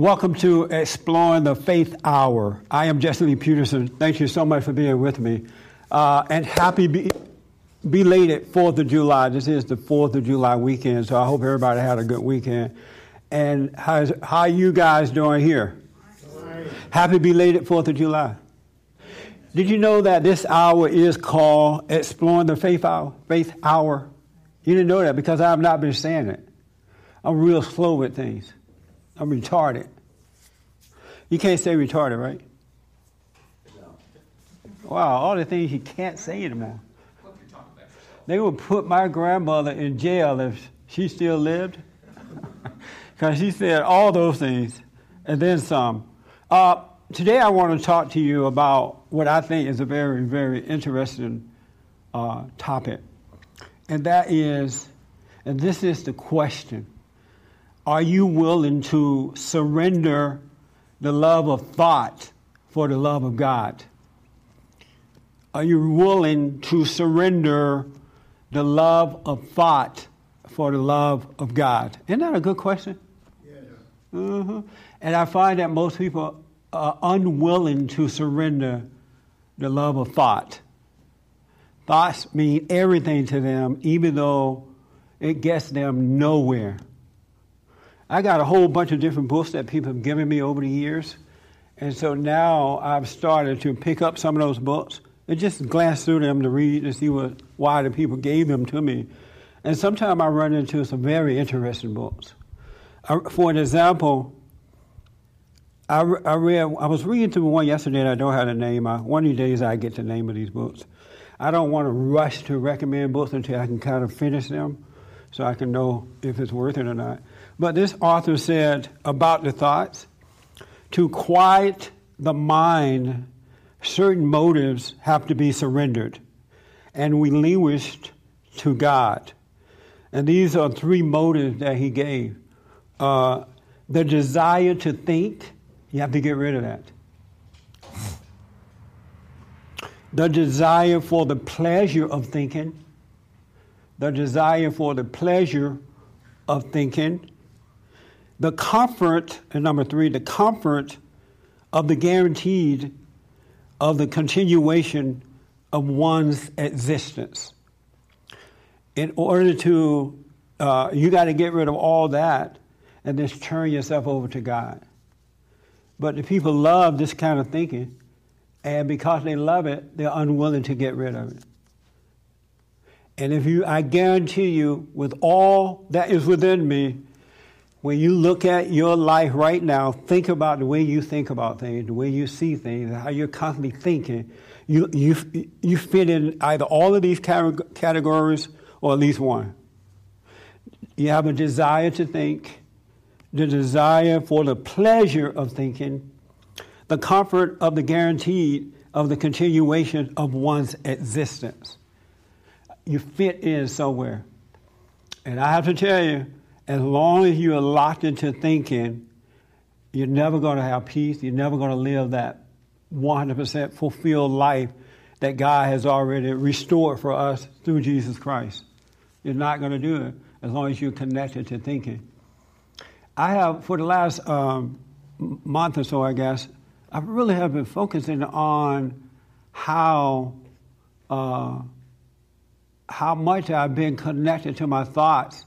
Welcome to Exploring the Faith Hour. I am Jesse Lee Peterson. Thank you so much for being with me. Uh, and happy be- belated 4th of July. This is the 4th of July weekend, so I hope everybody had a good weekend. And how's, how you guys doing here? Happy belated 4th of July. Did you know that this hour is called Exploring the Faith Hour? Faith Hour. You didn't know that because I have not been saying it. I'm real slow with things. I'm retarded. You can't say retarded, right? No. Wow, all the things you can't say anymore. What you talking about? They would put my grandmother in jail if she still lived. Because she said all those things and then some. Uh, today I want to talk to you about what I think is a very, very interesting uh, topic. And that is, and this is the question are you willing to surrender the love of thought for the love of God? Are you willing to surrender the love of thought for the love of God? Isn't that a good question? Yeah. Mm-hmm. And I find that most people are unwilling to surrender the love of thought. Thoughts mean everything to them, even though it gets them nowhere. I got a whole bunch of different books that people have given me over the years. And so now I've started to pick up some of those books and just glance through them to read and see what, why the people gave them to me. And sometimes I run into some very interesting books. I, for an example, I, I, read, I was reading through one yesterday and I don't have the name. I, one of these days I get the name of these books. I don't want to rush to recommend books until I can kind of finish them so I can know if it's worth it or not. But this author said about the thoughts to quiet the mind, certain motives have to be surrendered and relinquished to God. And these are three motives that he gave. Uh, the desire to think, you have to get rid of that. The desire for the pleasure of thinking, the desire for the pleasure of thinking, the comfort, and number three, the comfort of the guaranteed of the continuation of one's existence. In order to, uh, you got to get rid of all that and just turn yourself over to God. But the people love this kind of thinking, and because they love it, they're unwilling to get rid of it. And if you, I guarantee you, with all that is within me, when you look at your life right now, think about the way you think about things, the way you see things, how you're constantly thinking. You, you, you fit in either all of these categories or at least one. You have a desire to think, the desire for the pleasure of thinking, the comfort of the guarantee of the continuation of one's existence. You fit in somewhere. And I have to tell you, as long as you are locked into thinking, you're never going to have peace. You're never going to live that 100% fulfilled life that God has already restored for us through Jesus Christ. You're not going to do it as long as you're connected to thinking. I have, for the last um, month or so, I guess, I really have been focusing on how uh, how much I've been connected to my thoughts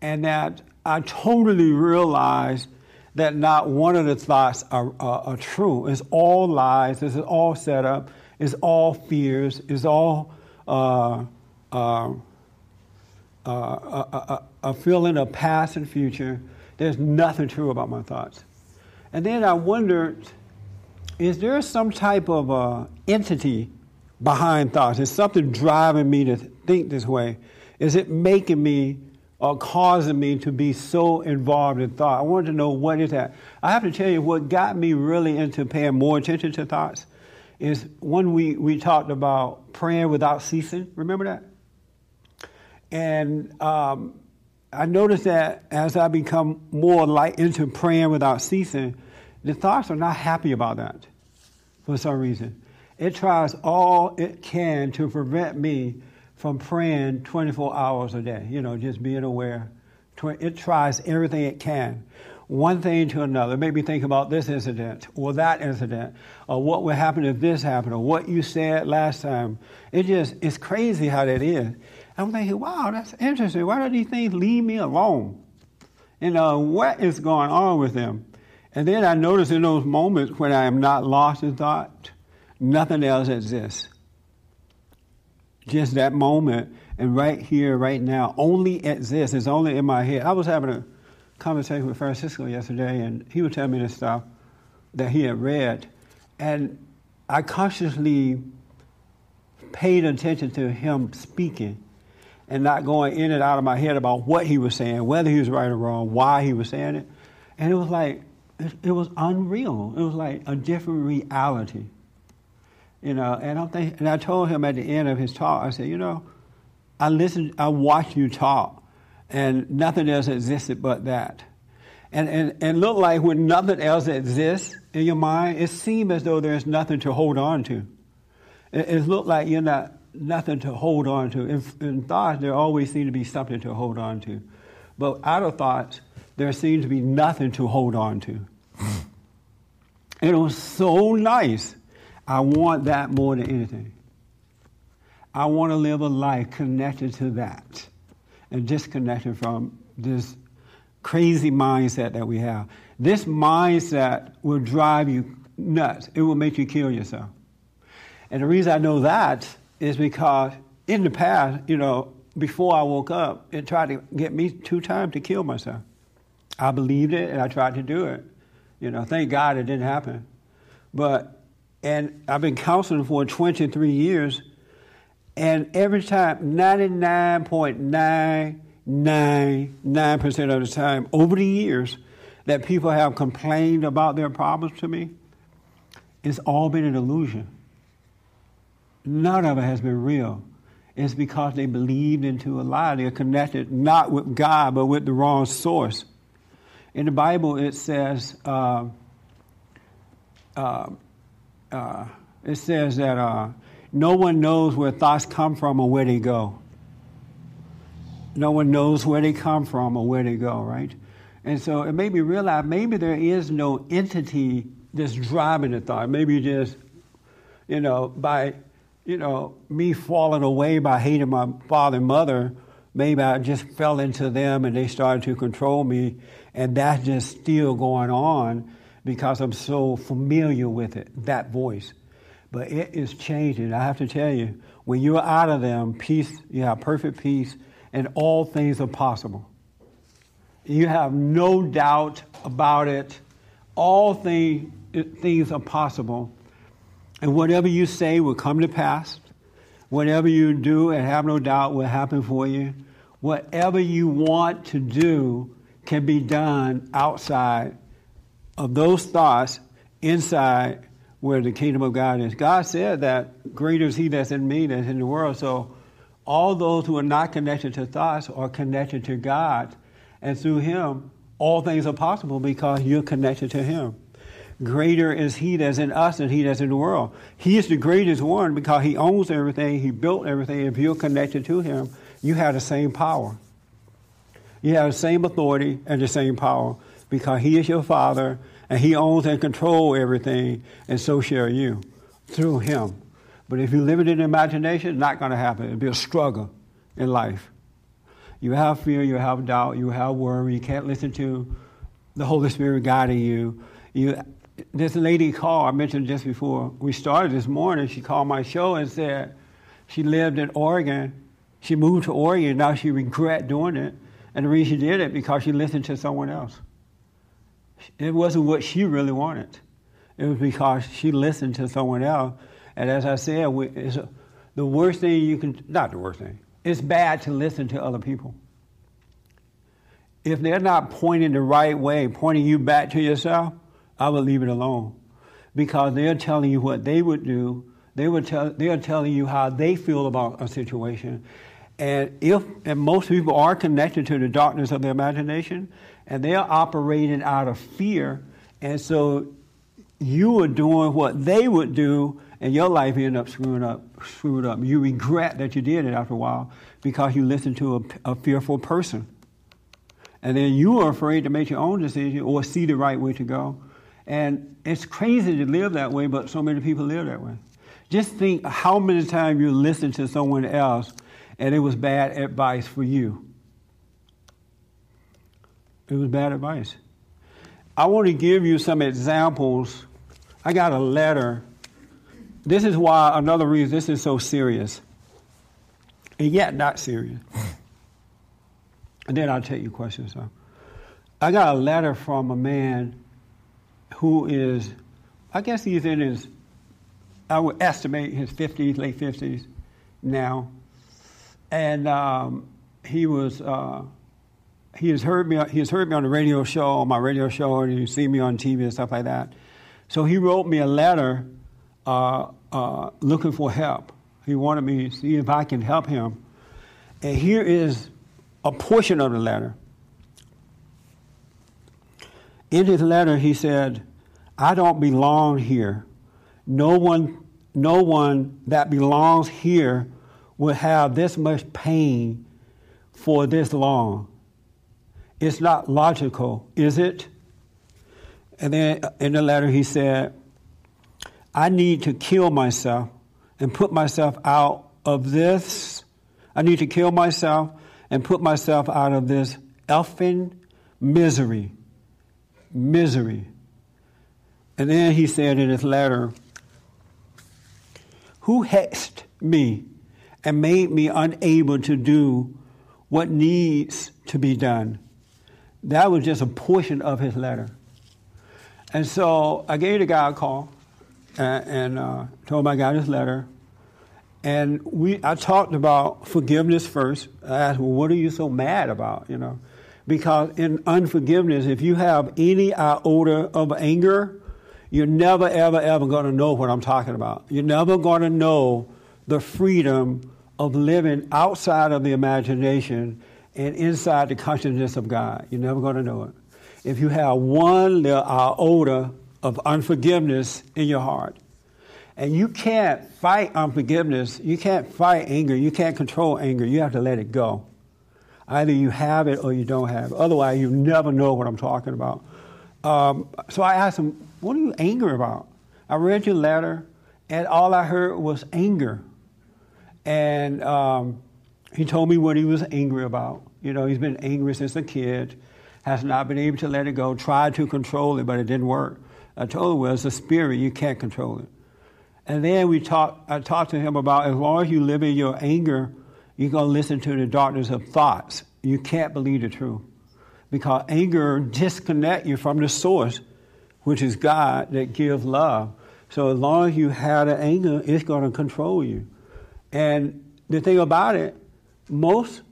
and that I totally realized that not one of the thoughts are, are, are true. It's all lies. This is all set up. It's all fears. It's all uh, uh, uh, a, a, feeling of past and future. There's nothing true about my thoughts. And then I wondered, is there some type of uh, entity behind thoughts? Is something driving me to think this way? Is it making me or causing me to be so involved in thought. I wanted to know what is that. I have to tell you, what got me really into paying more attention to thoughts is when we, we talked about praying without ceasing. Remember that? And um, I noticed that as I become more like into praying without ceasing, the thoughts are not happy about that for some reason. It tries all it can to prevent me from praying 24 hours a day, you know, just being aware. It tries everything it can. one thing to another. It made me think about this incident or that incident or what would happen if this happened or what you said last time. It just, it's crazy how that is. I'm thinking, wow, that's interesting. Why do these things leave me alone? You know, what is going on with them? And then I notice in those moments when I am not lost in thought, nothing else exists. Just that moment and right here, right now, only exists. It's only in my head. I was having a conversation with Francisco yesterday, and he was telling me this stuff that he had read. And I consciously paid attention to him speaking and not going in and out of my head about what he was saying, whether he was right or wrong, why he was saying it. And it was like, it, it was unreal. It was like a different reality. You know, and I'm thinking, and I told him at the end of his talk, I said, you know, I listened, I watched you talk, and nothing else existed but that. And, and, and look like when nothing else exists in your mind, it seems as though there's nothing to hold on to. It, it looked like you're not nothing to hold on to. In, in thoughts, there always seems to be something to hold on to. But out of thoughts, there seems to be nothing to hold on to. it was so nice. I want that more than anything. I want to live a life connected to that and disconnected from this crazy mindset that we have. This mindset will drive you nuts. It will make you kill yourself. And the reason I know that is because in the past, you know, before I woke up, it tried to get me two times to kill myself. I believed it and I tried to do it. You know, thank God it didn't happen. But, and I've been counseling for 23 years, and every time, 99.999% of the time, over the years, that people have complained about their problems to me, it's all been an illusion. None of it has been real. It's because they believed into a lie. They're connected not with God, but with the wrong source. In the Bible, it says, uh, uh, uh, it says that uh, no one knows where thoughts come from or where they go. No one knows where they come from or where they go, right? And so it made me realize maybe there is no entity that's driving the thought. Maybe just, you know, by you know, me falling away by hating my father and mother, maybe I just fell into them and they started to control me, and that's just still going on because I'm so familiar with it, that voice. But it is changing. I have to tell you, when you're out of them, peace, you have perfect peace, and all things are possible. You have no doubt about it. All things, things are possible and whatever you say will come to pass. Whatever you do, and have no doubt, will happen for you. Whatever you want to do can be done outside of those thoughts, inside where the kingdom of God is. God said that greater is He that's in me than in the world. So all those who are not connected to thoughts are connected to God. And through Him, all things are possible because you're connected to Him greater is he that's in us than he that's in the world. He is the greatest one because he owns everything, he built everything. If you're connected to him, you have the same power. You have the same authority and the same power because he is your father and he owns and controls everything, and so shall you through him. But if you live it in imagination, it's not going to happen. It'll be a struggle in life. You have fear, you have doubt, you have worry, you can't listen to the Holy Spirit guiding you. You this lady called, I mentioned just before we started this morning, she called my show and said she lived in Oregon. She moved to Oregon, now she regret doing it. And the reason she did it because she listened to someone else. It wasn't what she really wanted. It was because she listened to someone else. And as I said, it's a, the worst thing you can, not the worst thing, it's bad to listen to other people. If they're not pointing the right way, pointing you back to yourself, I would leave it alone because they're telling you what they would do. They would tell, they are telling you how they feel about a situation. And if and most people are connected to the darkness of their imagination, and they are operating out of fear, and so you are doing what they would do, and your life end up screwing up, screwed up. You regret that you did it after a while because you listened to a, a fearful person. And then you are afraid to make your own decision or see the right way to go. And it's crazy to live that way, but so many people live that way. Just think how many times you listened to someone else and it was bad advice for you. It was bad advice. I want to give you some examples. I got a letter. This is why, another reason this is so serious, and yet not serious. And then I'll take your questions. So. I got a letter from a man who is, I guess he's in his, I would estimate his 50s, late 50s now. And um, he was, uh, he has heard me, he has heard me on the radio show, on my radio show, and he's seen me on TV and stuff like that. So he wrote me a letter uh, uh, looking for help. He wanted me to see if I can help him. And here is a portion of the letter. In his letter, he said, I don't belong here. No one, no one that belongs here would have this much pain for this long. It's not logical, is it? And then in the letter, he said, I need to kill myself and put myself out of this. I need to kill myself and put myself out of this elfin misery. Misery. And then he said in his letter, Who hexed me and made me unable to do what needs to be done? That was just a portion of his letter. And so I gave the guy a call and, and uh, told him I got his letter. And we, I talked about forgiveness first. I asked, well, what are you so mad about? You know, because in unforgiveness, if you have any iota of anger, you're never, ever, ever going to know what I'm talking about. You're never going to know the freedom of living outside of the imagination and inside the consciousness of God. You're never going to know it. If you have one little iota of unforgiveness in your heart, and you can't fight unforgiveness. You can't fight anger. You can't control anger. You have to let it go. Either you have it or you don't have it. Otherwise, you never know what I'm talking about. Um, so I asked him, What are you angry about? I read your letter, and all I heard was anger. And um, he told me what he was angry about. You know, he's been angry since a kid, has not been able to let it go, tried to control it, but it didn't work. I told him, Well, it's a spirit, you can't control it. And then we talked, I talked to him about as long as you live in your anger, you're going to listen to the darkness of thoughts. You can't believe the truth. Because anger disconnect you from the source, which is God that gives love. So as long as you have anger, it's going to control you. And the thing about it, most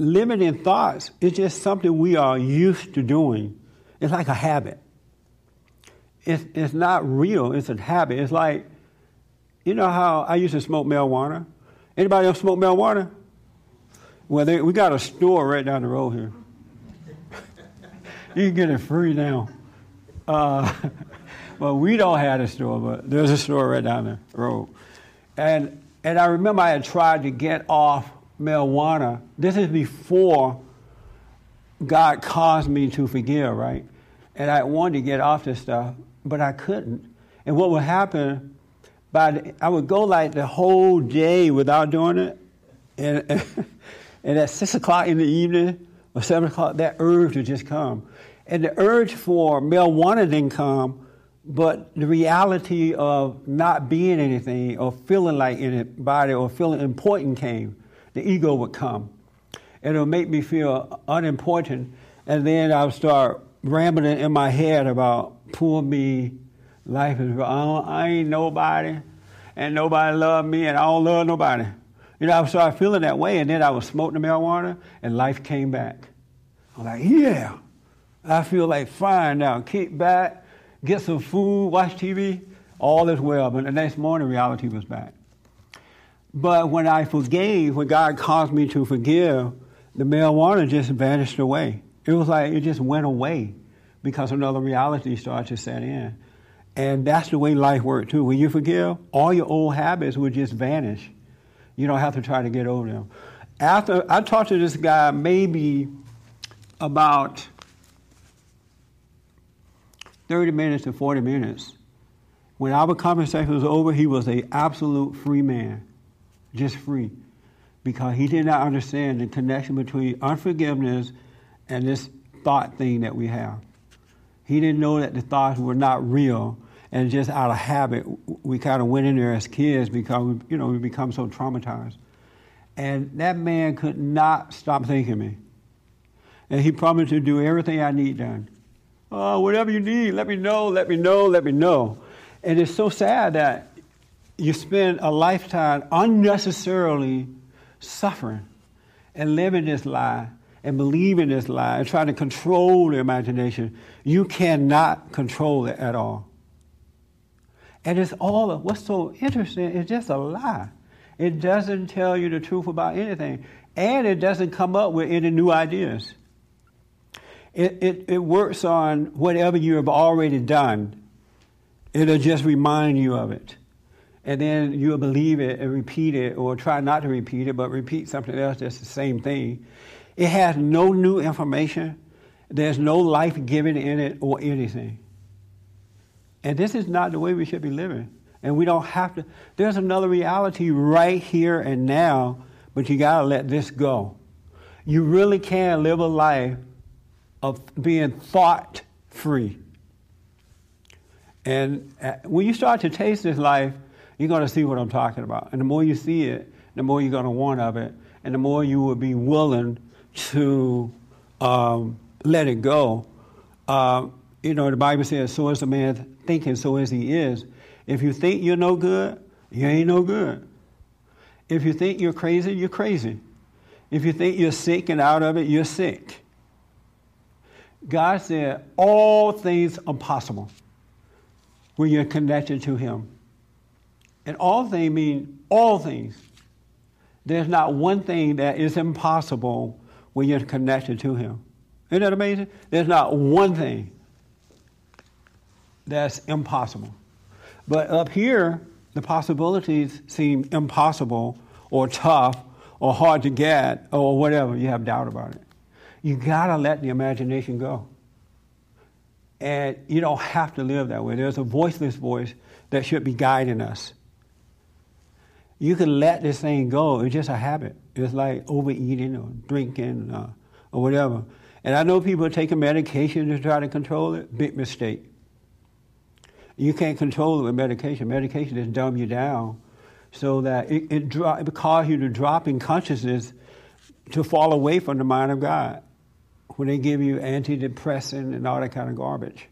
limiting thoughts is just something we are used to doing. It's like a habit it's, it's not real. It's a habit. It's like, you know how I used to smoke marijuana? Anybody else smoke marijuana? Well, they, we got a store right down the road here. you can get it free now. Uh, well, we don't have a store, but there's a store right down the road. And, and I remember I had tried to get off marijuana. This is before God caused me to forgive, right? And I wanted to get off this stuff but I couldn't. And what would happen, by the, I would go like the whole day without doing it, and, and at six o'clock in the evening or seven o'clock, that urge would just come. And the urge for marijuana didn't come, but the reality of not being anything or feeling like anybody or feeling important came. The ego would come. And it would make me feel unimportant. And then I would start rambling in my head about poor me, life is, I, I ain't nobody, and nobody love me, and I don't love nobody. You know, I started feeling that way, and then I was smoking the marijuana, and life came back. I'm like, yeah, I feel like fine now. Kick back, get some food, watch TV, all is well. But the next morning, reality was back. But when I forgave, when God caused me to forgive, the marijuana just vanished away. It was like it just went away because another reality started to set in. And that's the way life works too. When you forgive, all your old habits will just vanish. You don't have to try to get over them. After I talked to this guy maybe about 30 minutes to 40 minutes. When our conversation was over, he was an absolute free man, just free, because he did not understand the connection between unforgiveness and this thought thing that we have. He didn't know that the thoughts were not real, and just out of habit, we kind of went in there as kids because we, you know we become so traumatized. And that man could not stop thinking me. And he promised to do everything I need done. Oh, whatever you need, let me know, let me know, let me know. And it's so sad that you spend a lifetime unnecessarily suffering and living this lie and believing this lie and trying to control the imagination. You cannot control it at all. And it's all, what's so interesting is just a lie. It doesn't tell you the truth about anything. And it doesn't come up with any new ideas. It, it, it works on whatever you have already done. It'll just remind you of it. And then you'll believe it and repeat it, or try not to repeat it, but repeat something else that's the same thing. It has no new information. There's no life given in it or anything. And this is not the way we should be living. And we don't have to. There's another reality right here and now, but you got to let this go. You really can live a life of being thought free. And uh, when you start to taste this life, you're going to see what I'm talking about. And the more you see it, the more you're going to want of it, and the more you will be willing to um, let it go. Uh, you know, the Bible says, so is a man thinking, so as he is. If you think you're no good, you ain't no good. If you think you're crazy, you're crazy. If you think you're sick and out of it, you're sick. God said, all things are possible when you're connected to Him. And all things mean all things. There's not one thing that is impossible when you're connected to Him. Isn't that amazing? There's not one thing that's impossible. But up here, the possibilities seem impossible or tough or hard to get or whatever. You have doubt about it. You gotta let the imagination go. And you don't have to live that way. There's a voiceless voice that should be guiding us. You can let this thing go. It's just a habit. It's like overeating or drinking uh, or whatever. And I know people taking medication to try to control it. Big mistake. You can't control it with medication. Medication just dumb you down so that it, it, dro- it cause you to drop in consciousness to fall away from the mind of God when they give you antidepressant and all that kind of garbage.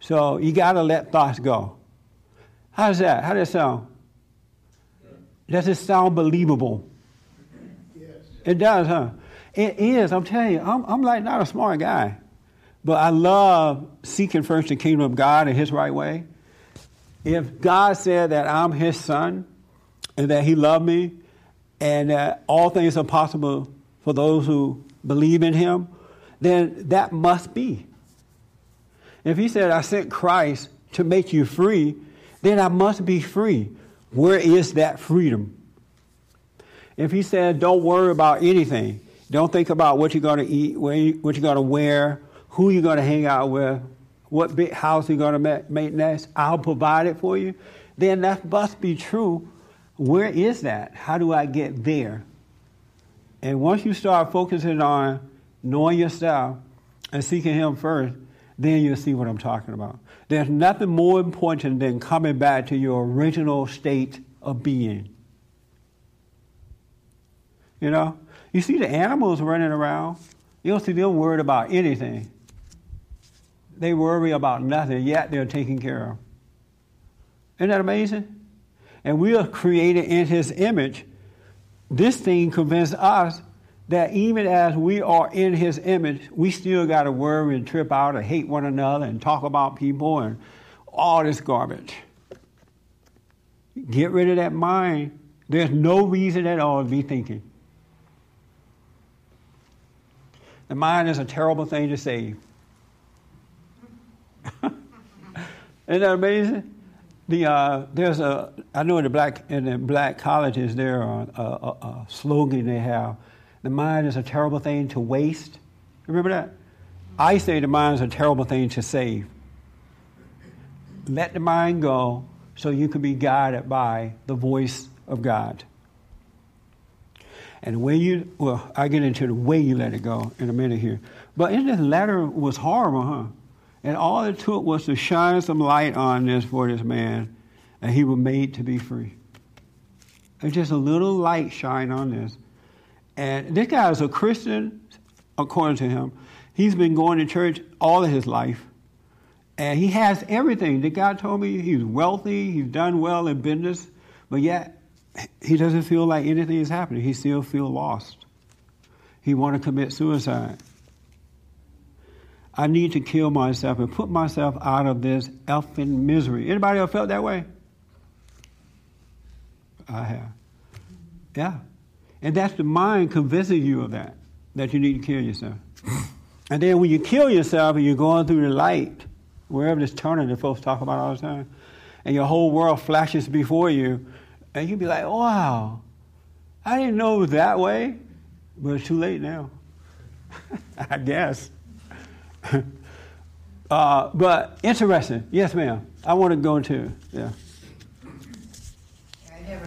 So you got to let thoughts go. How's that? How does that sound? Does it sound believable? Yes. It does, huh? It is. I'm telling you, I'm, I'm like not a smart guy. But I love seeking first the kingdom of God in His right way. If God said that I'm His son and that He loved me and that all things are possible for those who believe in Him, then that must be. If He said, I sent Christ to make you free, then I must be free. Where is that freedom? If He said, don't worry about anything, don't think about what you're going to eat, what you're going to wear, who you're going to hang out with, what big house you're going to make next, I'll provide it for you, then that must be true. Where is that? How do I get there? And once you start focusing on knowing yourself and seeking Him first, then you'll see what I'm talking about. There's nothing more important than coming back to your original state of being. You know, you see the animals running around, you don't see them worried about anything they worry about nothing, yet they're taken care of. Isn't that amazing? And we are created in His image. This thing convinced us that even as we are in His image, we still got to worry and trip out and hate one another and talk about people and all this garbage. Get rid of that mind. There's no reason at all to be thinking. The mind is a terrible thing to save. Isn't that amazing? The, uh, there's a, I know in the black, in the black colleges, there are a, a, a slogan they have, the mind is a terrible thing to waste. Remember that? I say the mind is a terrible thing to save. Let the mind go so you can be guided by the voice of God. And the way you, well, I get into the way you let it go in a minute here. But in this letter was horrible, huh? And all it took was to shine some light on this for this man, and he was made to be free. And just a little light shine on this. And this guy is a Christian, according to him. He's been going to church all of his life. And he has everything. The guy told me he's wealthy, he's done well in business, but yet he doesn't feel like anything is happening. He still feels lost. He want to commit suicide. I need to kill myself and put myself out of this elfin misery. Anybody else felt that way? I have. Yeah. And that's the mind convincing you of that, that you need to kill yourself. and then when you kill yourself and you're going through the light, wherever this tunnel that folks talk about all the time, and your whole world flashes before you, and you'd be like, wow, I didn't know it was that way, but it's too late now. I guess. uh, but interesting. Yes, ma'am. I want to go into, yeah. I never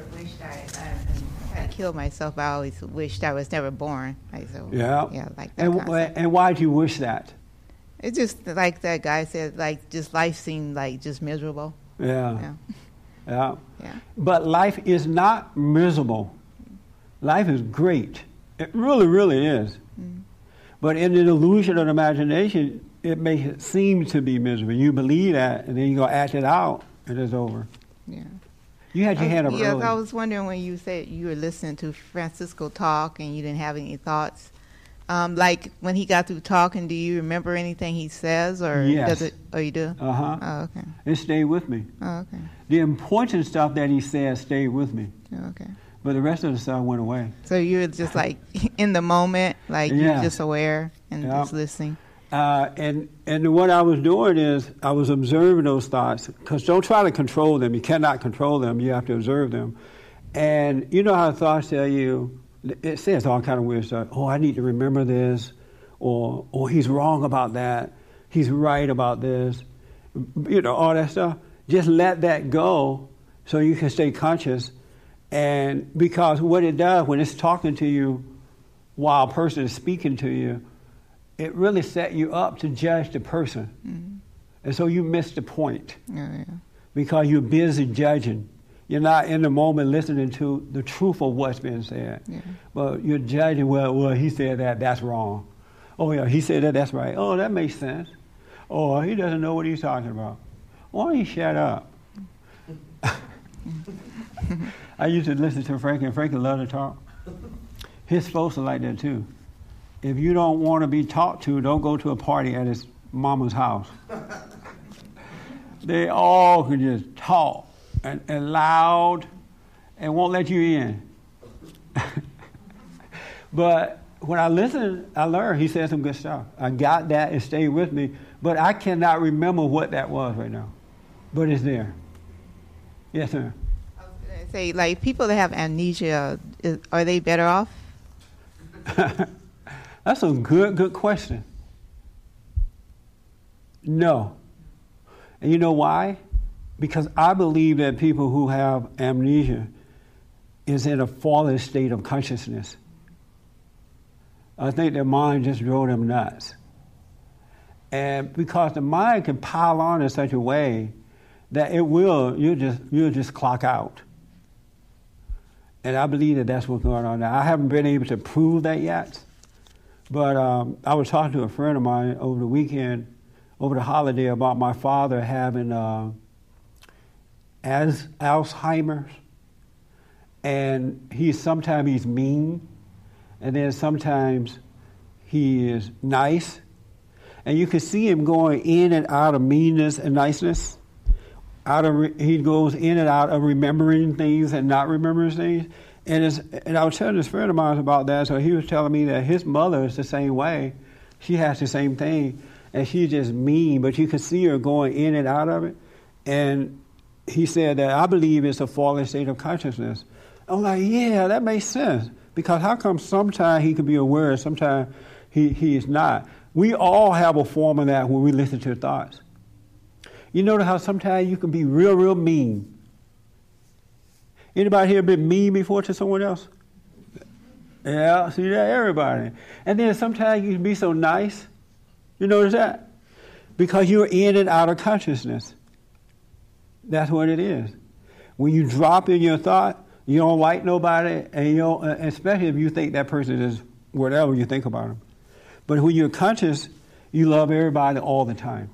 killed myself. I always wished I was never born. Like, so, Yeah. Yeah, like that. And, concept. and why do you wish that? It's just like that guy said, like, just life seemed like just miserable. Yeah. Yeah. Yeah. Yeah. But life is not miserable. Life is great. It really, really is. Mm-hmm. But in the illusion of imagination, it may seem to be miserable. You believe that, and then you go act it out, and it's over. Yeah. You had your hand up yes, early. I was wondering when you said you were listening to Francisco talk and you didn't have any thoughts. Um, like when he got through talking, do you remember anything he says, or Yes. does it? Oh, you do. Uh huh. Oh, okay. It stayed with me. Oh, okay. The important stuff that he said stayed with me, Oh, okay. but the rest of the stuff went away. So you're just like in the moment, like you're just aware and Yeah. just listening. Uh, and and what I was doing is I was observing those thoughts because don't try to control them. You cannot control them. You have to observe them. And you know how thoughts tell you. It says all kind of weird stuff. Oh, I need to remember this, or or he's wrong about that. He's right about this. You know all that stuff. Just let that go, so you can stay conscious. And because what it does when it's talking to you, while a person is speaking to you, it really set you up to judge the person. Mm-hmm. And so you miss the point Oh, yeah. because you're busy judging. You're not in the moment listening to the truth of what's being said. Yeah. But you're judging, well, well, he said that, that's wrong. Oh, yeah, he said that, that's right. Oh, that makes sense. Oh, he doesn't know what he's talking about. Why don't you shut up? I used to listen to Frank, and Frank loved to talk. His folks are like that too. If you don't want to be talked to, don't go to a party at his mama's house. they all can just talk and, and loud and won't let you in. but when I listened, I learned he said some good stuff. I got that and stayed with me, but I cannot remember what that was right now. But it's there. Yes, sir. I was gonna say, like people that have amnesia, is, are they better off? That's a good, good question. No. And you know why? Because I believe that people who have amnesia is in a fallen state of consciousness. I think their mind just drove them nuts. And because the mind can pile on in such a way that it will, you'll just, you'll just clock out. And I believe that that's what's going on now. I haven't been able to prove that yet. But um, I was talking to a friend of mine over the weekend, over the holiday, about my father having uh, as Alzheimer's, and he's sometimes he's mean, and then sometimes he is nice, and you can see him going in and out of meanness and niceness. Out of re- he goes in and out of remembering things and not remembering things. And, and I was telling this friend of mine about that, so he was telling me that his mother is the same way. She has the same thing, and she's just mean, but you can see her going in and out of it. And he said that I believe it's a fallen state of consciousness. I'm like, yeah, that makes sense. Because how come sometimes he can be aware sometimes he, he is not? We all have a form of that when we listen to thoughts. You notice how sometimes you can be real, real mean. Anybody here been mean before to someone else? Yeah, see that everybody. And then sometimes you can be so nice. You notice that? Because you're in and out of consciousness. That's what it is. When you drop in your thought, you don't like nobody, and you don't, uh, especially if you think that person is whatever you think about them. But when you're conscious, you love everybody all the time.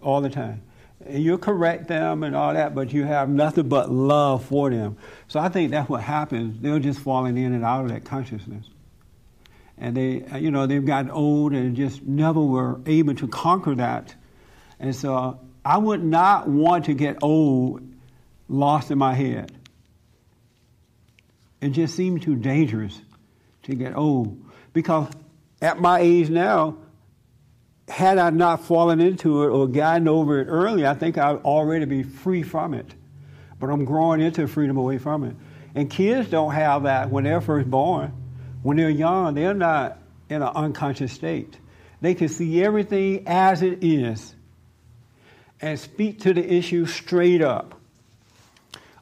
All the time. And you correct them and all that, but you have nothing but love for them. So I think that's what happens. They're just falling in and out of that consciousness. And they, uh, you know, they've gotten old and just never were able to conquer that. And so I would not want to get old, lost in my head. It just seemed too dangerous to get old. Because at my age now, had I not fallen into it or gotten over it early, I think I'd already be free from it. But I'm growing into freedom away from it. And kids don't have that when they're first born. When they're young, they're not in an unconscious state. They can see everything as it is and speak to the issue straight up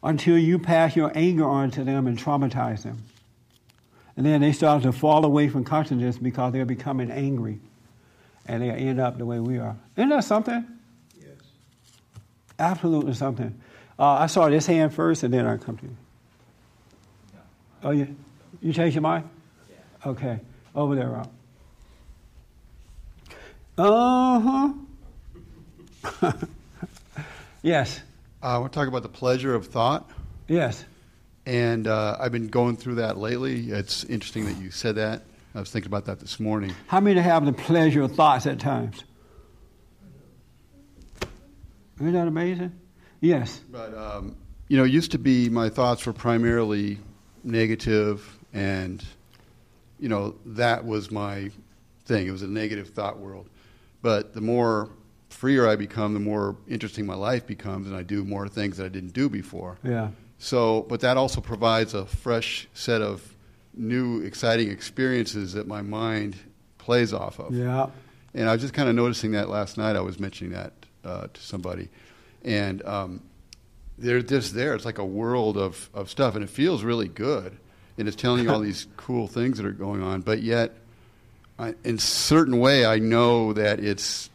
until you pass your anger on to them and traumatize them. And then they start to fall away from consciousness because they're becoming angry. And they end up the way we are. Isn't that something? Yes. Absolutely something. Uh, I saw this hand first and then I come to you. Oh, you, you changed your mind? Yeah. Okay. Over there, Rob. Uh huh. yes. Uh, I want to talk about the pleasure of thought. Yes. And uh, I've been going through that lately. It's interesting that you said that. I was thinking about that this morning. How many have the pleasure of thoughts at times? Isn't that amazing? Yes. But, um, you know, it used to be my thoughts were primarily negative, and, you know, that was my thing. It was a negative thought world. But the more freer I become, the more interesting my life becomes, and I do more things that I didn't do before. Yeah. So, but that also provides a fresh set of new, exciting experiences that my mind plays off of. Yeah. And I was just kind of noticing that last night. I was mentioning that uh, to somebody, and um, they're just there. It's like a world of, of stuff, and it feels really good. And it's telling you all these cool things that are going on, but yet, I, in certain way, I know that it's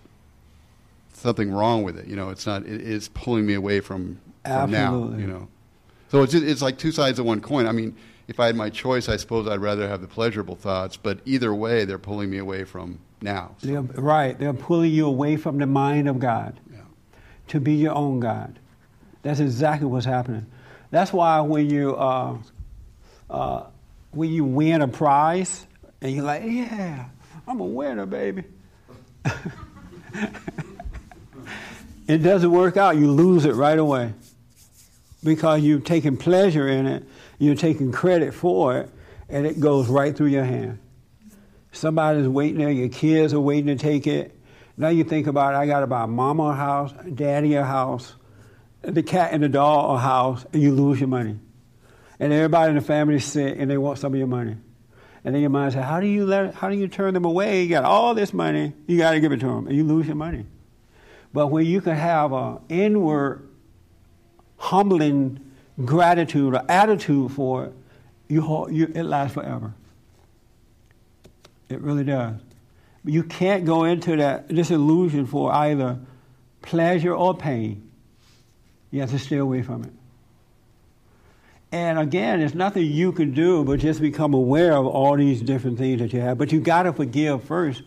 something wrong with it. You know, it's not. It, it's pulling me away from, from now. You know, so it's just, it's like two sides of one coin. I mean, if I had my choice, I suppose I'd rather have the pleasurable thoughts. But either way, they're pulling me away from now. So. They're, right, they're pulling you away from the mind of God yeah. to be your own God. That's exactly what's happening. That's why when you uh, uh, when you win a prize and you're like, yeah, I'm a winner, baby. it doesn't work out, you lose it right away. Because you've taken pleasure in it, you're taking credit for it, and it goes right through your hand. Somebody's waiting there, your kids are waiting to take it. Now you think about I got to buy mama a house, daddy a house, the cat and the dog a house, and you lose your money. And everybody in the family is sick and they want some of your money. And then your mind says, How do you let how do you turn them away? You got all this money, you gotta give it to them, and you lose your money. But when you can have an inward, humbling gratitude or attitude for it, you, you, it lasts forever. It really does. But you can't go into that this illusion for either pleasure or pain. You have to stay away from it. And again, there's nothing you can do but just become aware of all these different things that you have. But you got to forgive first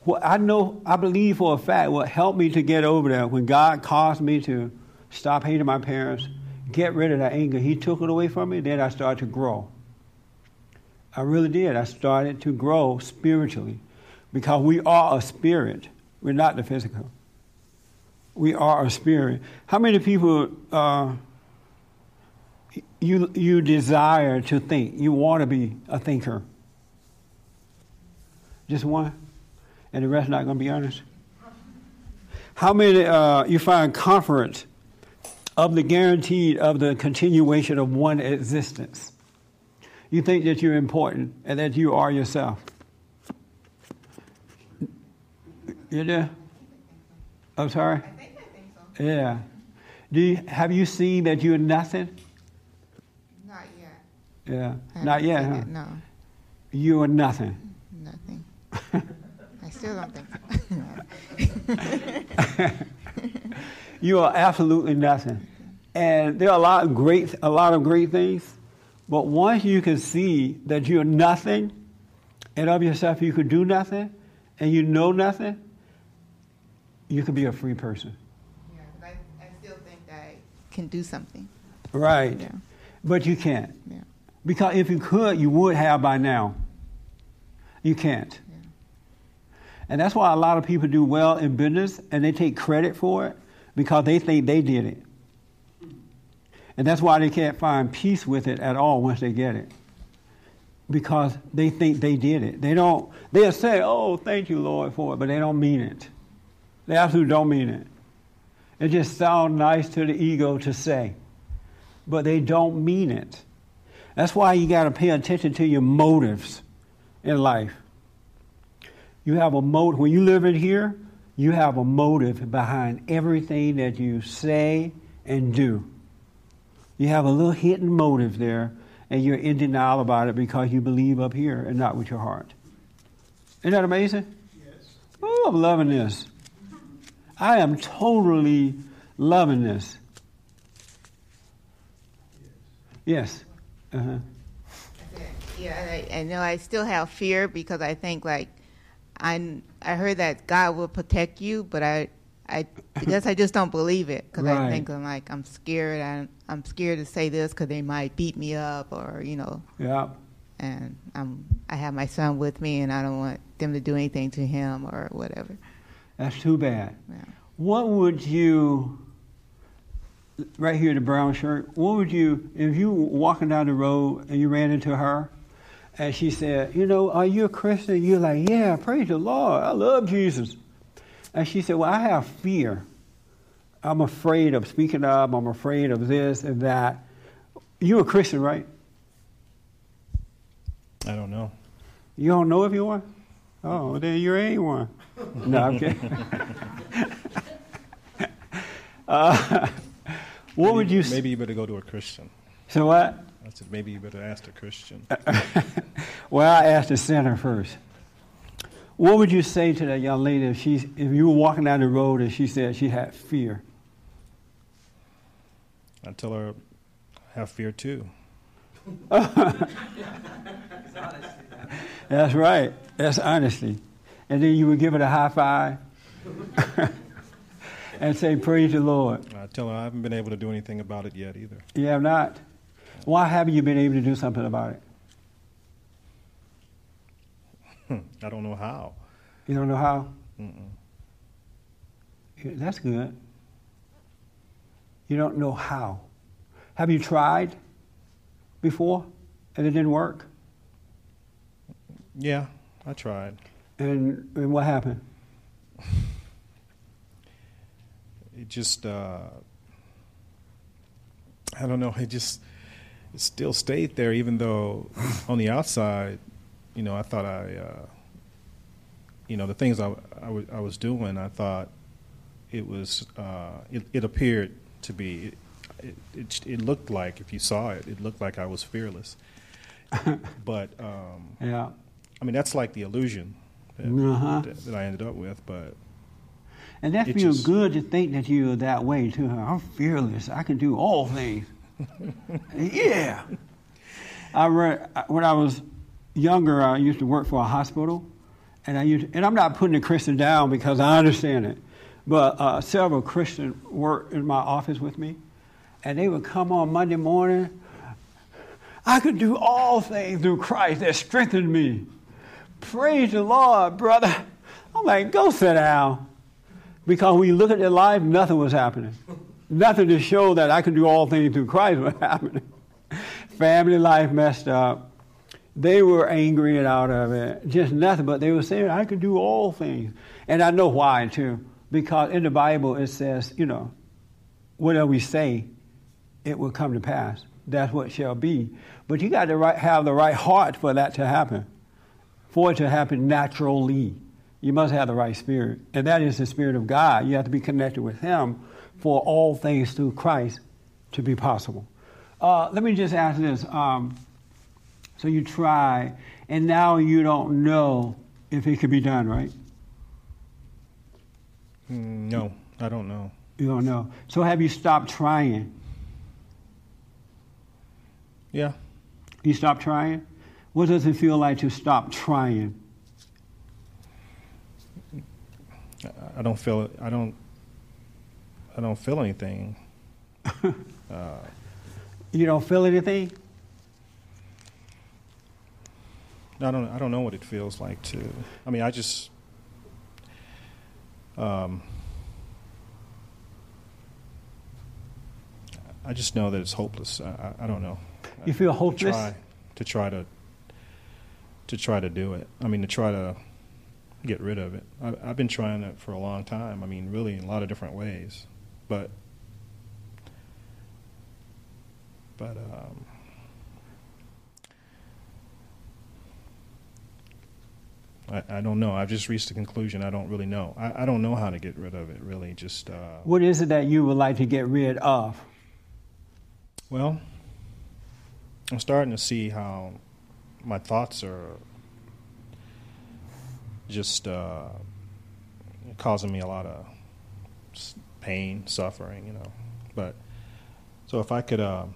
what I know, I believe for a fact, what helped me to get over that when God caused me to stop hating my parents, get rid of that anger, He took it away from me, then I started to grow. I really did. I started to grow spiritually because we are a spirit. We're not the physical. We are a spirit. How many people uh, you you desire to think? You want to be a thinker? Just one and the rest not going to be honest? How many uh, you find confident of the guaranteed of the continuation of one existence? You think that you're important and that you are yourself. You do? I'm sorry? I think I think so. Yeah. Do you, have you seen that you're nothing? Not yet. Yeah. Not yet, huh? it, No, You are nothing. nothing. I still don't think so. You are absolutely nothing. And there are a lot of great a lot of great things, but once you can see that you're nothing and of yourself you could do nothing and you know nothing, you can be a free person. yeah, but I, I still think that I can do something. Right. Yeah. But you can't. Yeah. Because if you could, you would have by now. You can't. Yeah. And that's why a lot of people do well in business and they take credit for it because they think they did it. And that's why they can't find peace with it at all once they get it. Because they think they did it. They don't they'll say, Oh, thank you, Lord, for it, but they don't mean it. They absolutely don't mean it. It just sounds nice to the ego to say. But they don't mean it. That's why you gotta pay attention to your motives in life. You have a motive. When you live in here, you have a motive behind everything that you say and do. You have a little hidden motive there, and you're in denial about it because you believe up here and not with your heart. Isn't that amazing? Yes. Oh, I'm loving this. I am totally loving this. Yes. Uh-huh. Yeah, I, I know I still have fear because I think like I I heard that God will protect you, but I I guess I just don't believe it because Right. I think I'm like I'm scared. I'm I'm scared to say this because they might beat me up or you know. Yeah. And I'm I have my son with me, and I don't want them to do anything to him or whatever. That's too bad. Yeah. What would you, right here, the brown shirt, what would you, if you were walking down the road and you ran into her and she said, You know, are you a Christian? You're like, Yeah, praise the Lord. I love Jesus. And she said, Well, I have fear. I'm afraid of speaking up. I'm afraid of this and that. You're a Christian, right? I don't know. You don't know if you are? Oh, then you're anyone. no, I'm kidding. uh, what would you Maybe you better go to a Christian. So what? I said maybe you better ask a Christian. Well, I asked the sinner first. What would you say to that young lady if she, if you were walking down the road and she said she had fear? I tell her, I have fear too. That's right. That's honesty. And then you would give it a high five and say, "Praise the Lord." I tell her I haven't been able to do anything about it yet either. You have not. Why haven't you been able to do something about it? I don't know how. You don't know how. Mm-mm. That's good. You don't know how. Have you tried before and it didn't work? Yeah, I tried. And, and what happened? It just, uh, I don't know. It just still stayed there, even though on the outside, you know, I thought I, uh, you know, the things I, I, wa- I was doing, I thought it was, uh, it, it appeared to be, it, it, it looked like, if you saw it, it looked like I was fearless. but, um, Yeah. I mean, that's like the illusion that, Uh-huh. that, that I ended up with, but And that feels just- good to think that you're that way too. I'm fearless. I can do all things. yeah. I read when I was younger. I used to work for a hospital, and I used, and I'm not putting a Christian down because I understand it, but uh, several Christians worked in my office with me, and they would come on Monday morning. I could do all things through Christ that strengthened me. Praise the Lord, brother. I'm like, go sit down. Because when you look at their life, nothing was happening. Nothing to show that I can do all things through Christ was happening. Family life messed up. They were angry and out of it. Just nothing, but they were saying, I can do all things. And I know why, too. Because in the Bible it says, you know, whatever we say, it will come to pass. that's what shall be. But you got to right, have the right heart for that to happen, for it to happen naturally. You must have the right spirit, and that is the spirit of God. You have to be connected with Him for all things through Christ to be possible. Uh, let me just ask this. Um, so you try, and now you don't know if it could be done, right? Mm, no, I don't know. You don't know. So have you stopped trying? Yeah. You stopped trying? What does it feel like to stop trying? I don't feel I don't I don't feel anything. uh, you don't feel anything? I don't I don't know what it feels like to I mean I just um, I just know that it's hopeless. I, I, I don't know. You feel hopeless? To try, to try to to try to do it. I mean, to try to get rid of it. I, I've been trying it for a long time. I mean, really in a lot of different ways, but but um, I, I, don't know. I've just reached a conclusion. I don't really know. I, I don't know how to get rid of it. Really, just uh, what is it that you would like to get rid of? Well, I'm starting to see how my thoughts are just uh, causing me a lot of pain, suffering, you know. But so if I could, uh,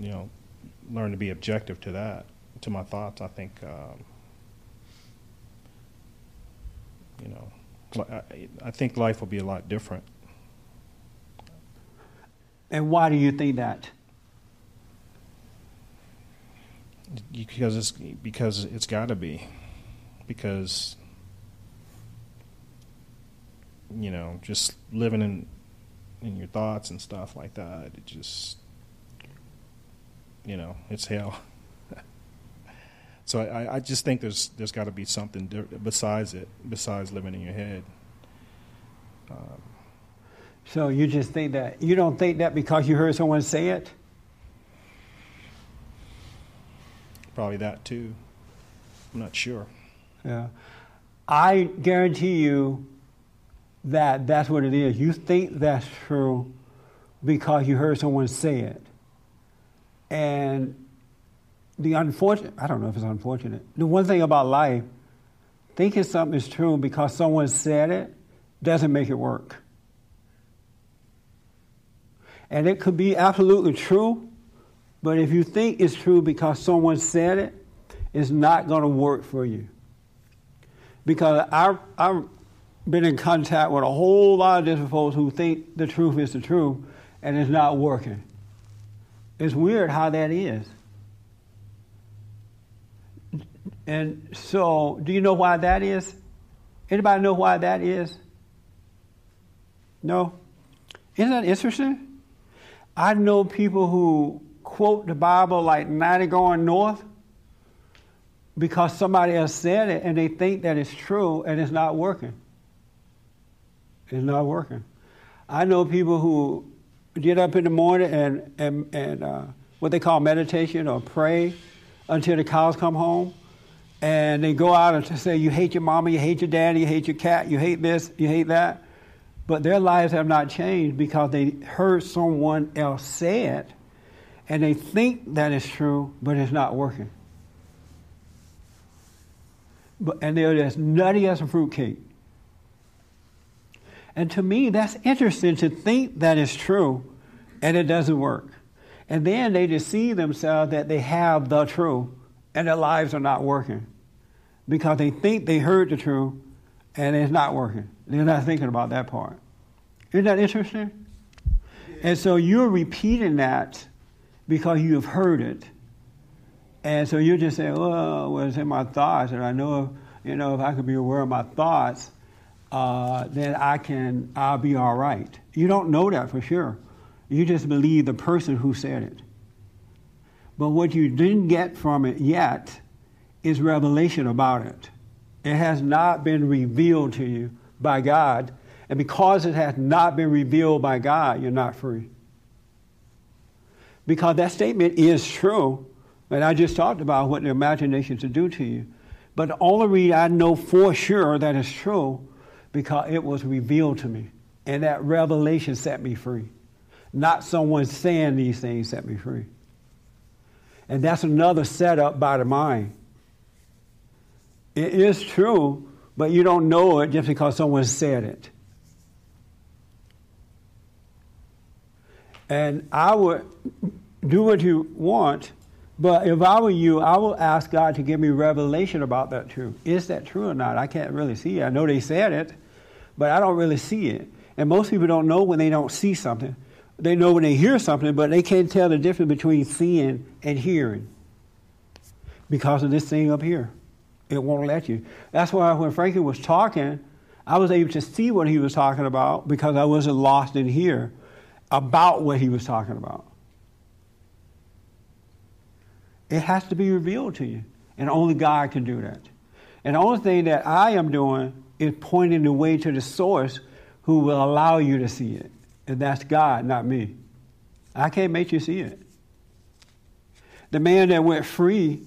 you know, learn to be objective to that, to my thoughts, I think, um, you know, I, I think life will be a lot different. And why do you think that? Because it's because it's got to be, because you know, just living in in your thoughts and stuff like that, it just you know, it's hell. so I, I just think there's there's got to be something besides it, besides living in your head. Um, so you just think that you don't think that because you heard someone say it? Probably that too. I'm not sure. Yeah. I guarantee you that that's what it is. You think that's true because you heard someone say it. And the unfortunate, I don't know if it's unfortunate. The one thing about life, thinking something is true because someone said it doesn't make it work. And it could be absolutely true, but if you think it's true because someone said it, it's not going to work for you. Because I, I've been in contact with a whole lot of different folks who think the truth is the truth and it's not working. It's weird how that is. And so, do you know why that is? Anybody know why that is? No? Isn't that interesting? I know people who quote the Bible like 90 going north because somebody else said it and they think that it's true and it's not working. It's not working. I know people who get up in the morning and, and, and uh, what they call meditation or pray until the cows come home. And they go out and say, You hate your mama, you hate your daddy, you hate your cat, you hate this, you hate that. But their lives have not changed because they heard someone else say it and they think that is true, but it's not working. But, and they're as nutty as a fruitcake. And to me, that's interesting to think that is true and it doesn't work. And then they deceive themselves that they have the truth and their lives are not working because they think they heard the truth and it's not working. They're not thinking about that part. Isn't that interesting? And so you're repeating that because you have heard it. And so you're just saying, well, well, it's in my thoughts, and I know, if, you know, if I could be aware of my thoughts, uh, then I can, I'll be all right. You don't know that for sure. You just believe the person who said it. But what you didn't get from it yet is revelation about it. It has not been revealed to you by God. And because it has not been revealed by God, you're not free. because that statement is true. And I just talked about what the imagination to do to you. But the only reason I know for sure that it's true because it was revealed to me. And that revelation set me free. Not someone saying these things set me free. And that's another setup by the mind. It is true, but you don't know it just because someone said it. And I would do what you want, but if I were you, I would ask God to give me revelation about that truth. Is that true or not? I can't really see. I know they said it, but I don't really see it. And most people don't know when they don't see something. They know when they hear something, but they can't tell the difference between seeing and hearing because of this thing up here. It won't let you. That's why when Frankie was talking, I was able to see what he was talking about because I wasn't lost in here about what he was talking about. It has to be revealed to you, and only God can do that. And the only thing that I am doing is pointing the way to the source who will allow you to see it. And that's God, not me. I can't make you see it. The man that went free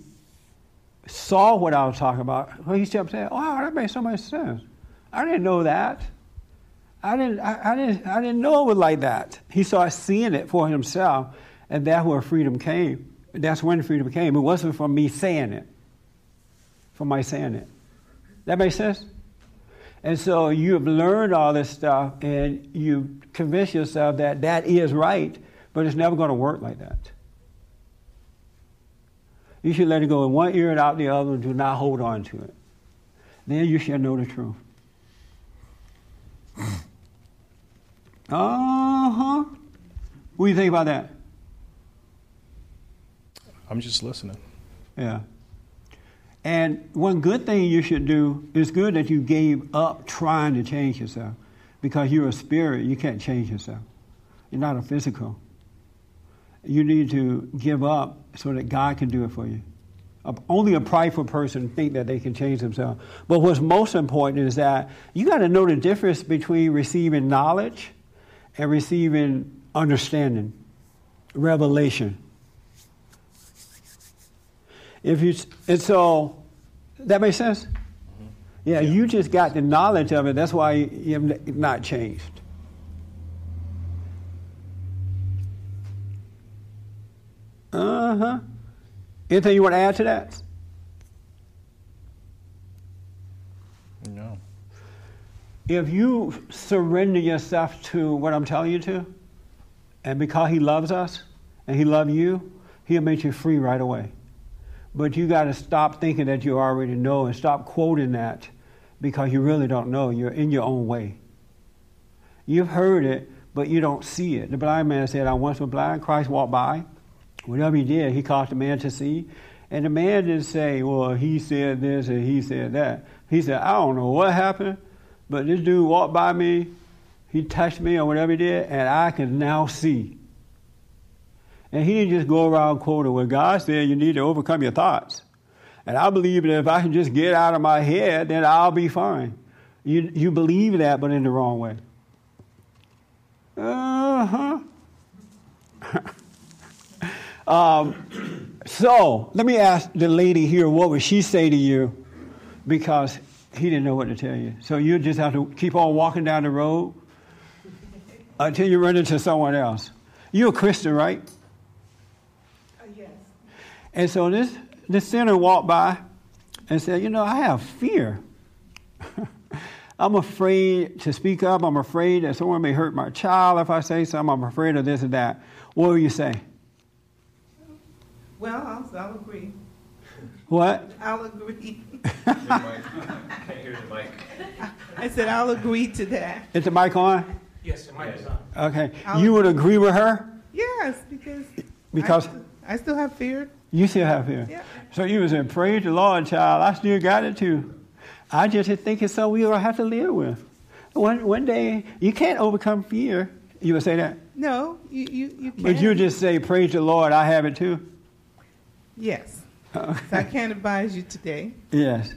saw what I was talking about. He kept saying, "Wow, that makes so much sense." I didn't know that. I didn't. I, I, didn't. I didn't know it was like that. He started seeing it for himself, and that's where freedom came. That's when freedom came. It wasn't from me saying it. From my saying it. That makes sense. And so you have learned all this stuff, and you convince yourself that that is right, but it's never going to work like that. You should let it go in one ear and out the other and do not hold on to it. Then you shall know the truth. Uh huh. What do you think about that? I'm just listening. Yeah. And one good thing you should do is good that you gave up trying to change yourself because you're a spirit, you can't change yourself. You're not a physical. You need to give up so that God can do it for you. Only a prideful person think that they can change themselves. But what's most important is that you got to know the difference between receiving knowledge and receiving understanding, revelation. If you and so that makes sense. Mm-hmm. Yeah, yeah, you just got the knowledge of it. That's why you've not changed. Uh huh. Anything you want to add to that? No. If you surrender yourself to what I'm telling you to, and because He loves us and He loves you, He'll make you free right away. But you got to stop thinking that you already know and stop quoting that because you really don't know. You're in your own way. You've heard it, but you don't see it. The blind man said, I once was blind. Christ walked by. Whatever he did, he caused the man to see. And the man didn't say, well, he said this and he said that. He said, I don't know what happened, but this dude walked by me, he touched me or whatever he did, and I can now see. And he didn't just go around quoting what God said, you need to overcome your thoughts. And I believe that if I can just get out of my head, then I'll be fine. You, you believe that, but in the wrong way. Uh huh. um, so let me ask the lady here, what would she say to you? Because he didn't know what to tell you. So you just have to keep on walking down the road until you run into someone else. You're a Christian, right? And so this, this sinner walked by and said, You know, I have fear. I'm afraid to speak up. I'm afraid that someone may hurt my child if I say something. I'm afraid of this and that. What will you say? Well, I'll, I'll agree. What? I'll agree. Can't hear the mic. I said I'll agree to that. Is the mic on? Yes, the mic is on. Okay. I'll you would agree with her? Yes, because Because I, I still have fear. You still have fear. Yeah. So you was saying, praise the Lord, child. I still got it too. I just think it's something we all have to live with. One, one day, you can't overcome fear. You would say that? No, you you you can't. But you just say, praise the Lord, I have it too. yes. So I can't advise you today. Yes.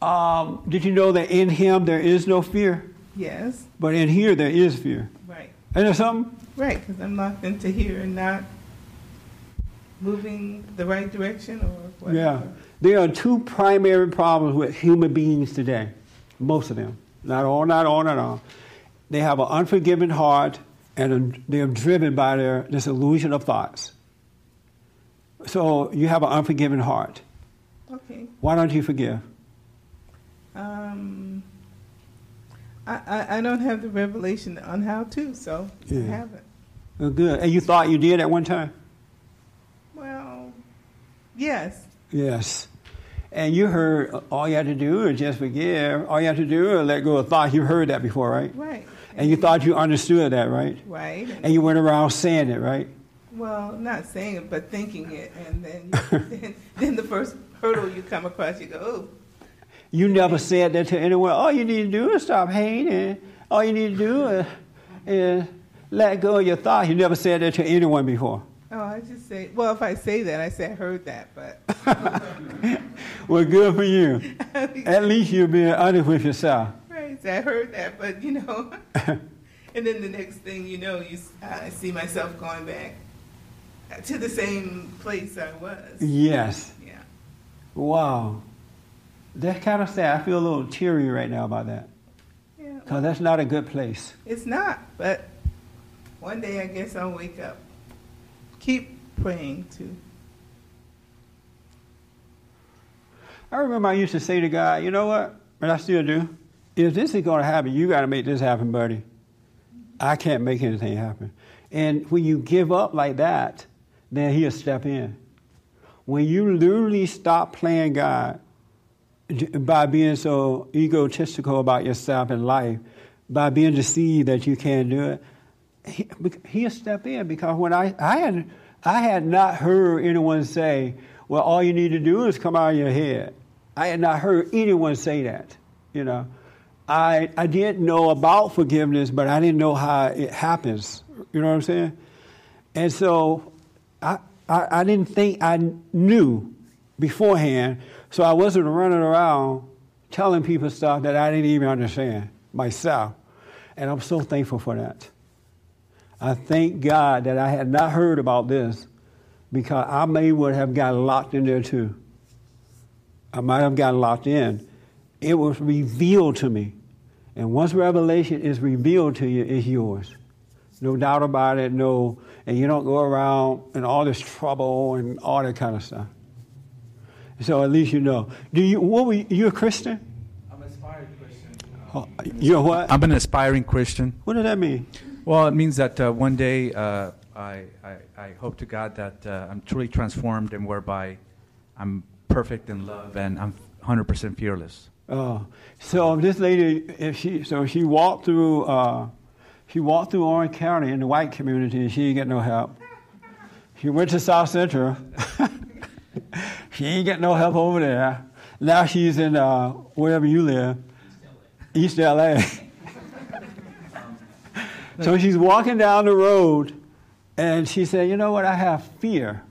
Um, did you know that in him there is no fear? Yes. But in here there is fear. Right. Isn't there something? Right. Because I'm locked into here and not moving the right direction or whatever. Yeah. There are two primary problems with human beings today. Most of them. Not all, not all, not all. They have an unforgiving heart and they're driven by their this illusion of thoughts. So you have an unforgiving heart. Okay. Why don't you forgive? Um, I, I, I don't have the revelation on how to, so I haven't. Well, good. And you thought you did at one time? Well, yes. Yes. And you heard all you had to do is just forgive. All you had to do is let go of thought. You heard that before, right? Right. And you thought you understood that, right? Right. And, And you went around saying it, right? well, not saying it, but thinking it, and then then, then the first hurdle you come across, you go, oh, You never said that to anyone. All you need to do is stop hating. All you need to do is, is let go of your thoughts. You never said that to anyone before. Oh, I just say, well, if I say that, I say I heard that, but Well, good for you. At least you're being honest with yourself. right, so I heard that, but you know, and then the next thing you know, you I see myself going back to the same place I was. Yes. Yeah. Wow. That's kind of sad. I feel a little teary right now about that. Yeah. Because that's not a good place. It's not, but one day I guess I'll wake up. Keep praying too. I remember I used to say to God, you know what? And I still do. If this is going to happen, you got to make this happen, buddy. I can't make anything happen. And when you give up like that, then He'll step in. When you literally stop playing God by being so egotistical about yourself and life, by being deceived that you can't do it, he, he'll step in because when I, I had I had not heard anyone say, well, all you need to do is come out of your head. I had not heard anyone say that. You know, I I did know about forgiveness, but I didn't know how it happens. You know what I'm saying? And so I I, I didn't think I knew beforehand, so I wasn't running around telling people stuff that I didn't even understand myself. And I'm so thankful for that. I thank God that I had not heard about this because I may would have gotten locked in there too. I might have gotten locked in. It was revealed to me. And once revelation is revealed to you, it's yours. No doubt about it, no, and you don't go around in all this trouble and all that kind of stuff. So at least you know. Do you, what were you, you a Christian? I'm an aspiring Christian. Oh, You're what? I'm an aspiring Christian. What does that mean? Well, it means that uh, one day uh, I, I, I hope to God that uh, I'm truly transformed and whereby I'm perfect in love and I'm 100% fearless. Oh, so this lady, if she, so she walked through, uh, she walked through Orange County in the white community, and she didn't get no help. She went to South Central. she ain't get no help over there. Now she's in uh, wherever you live, East LA. So she's walking down the road, and she said, "You know what? I have fear."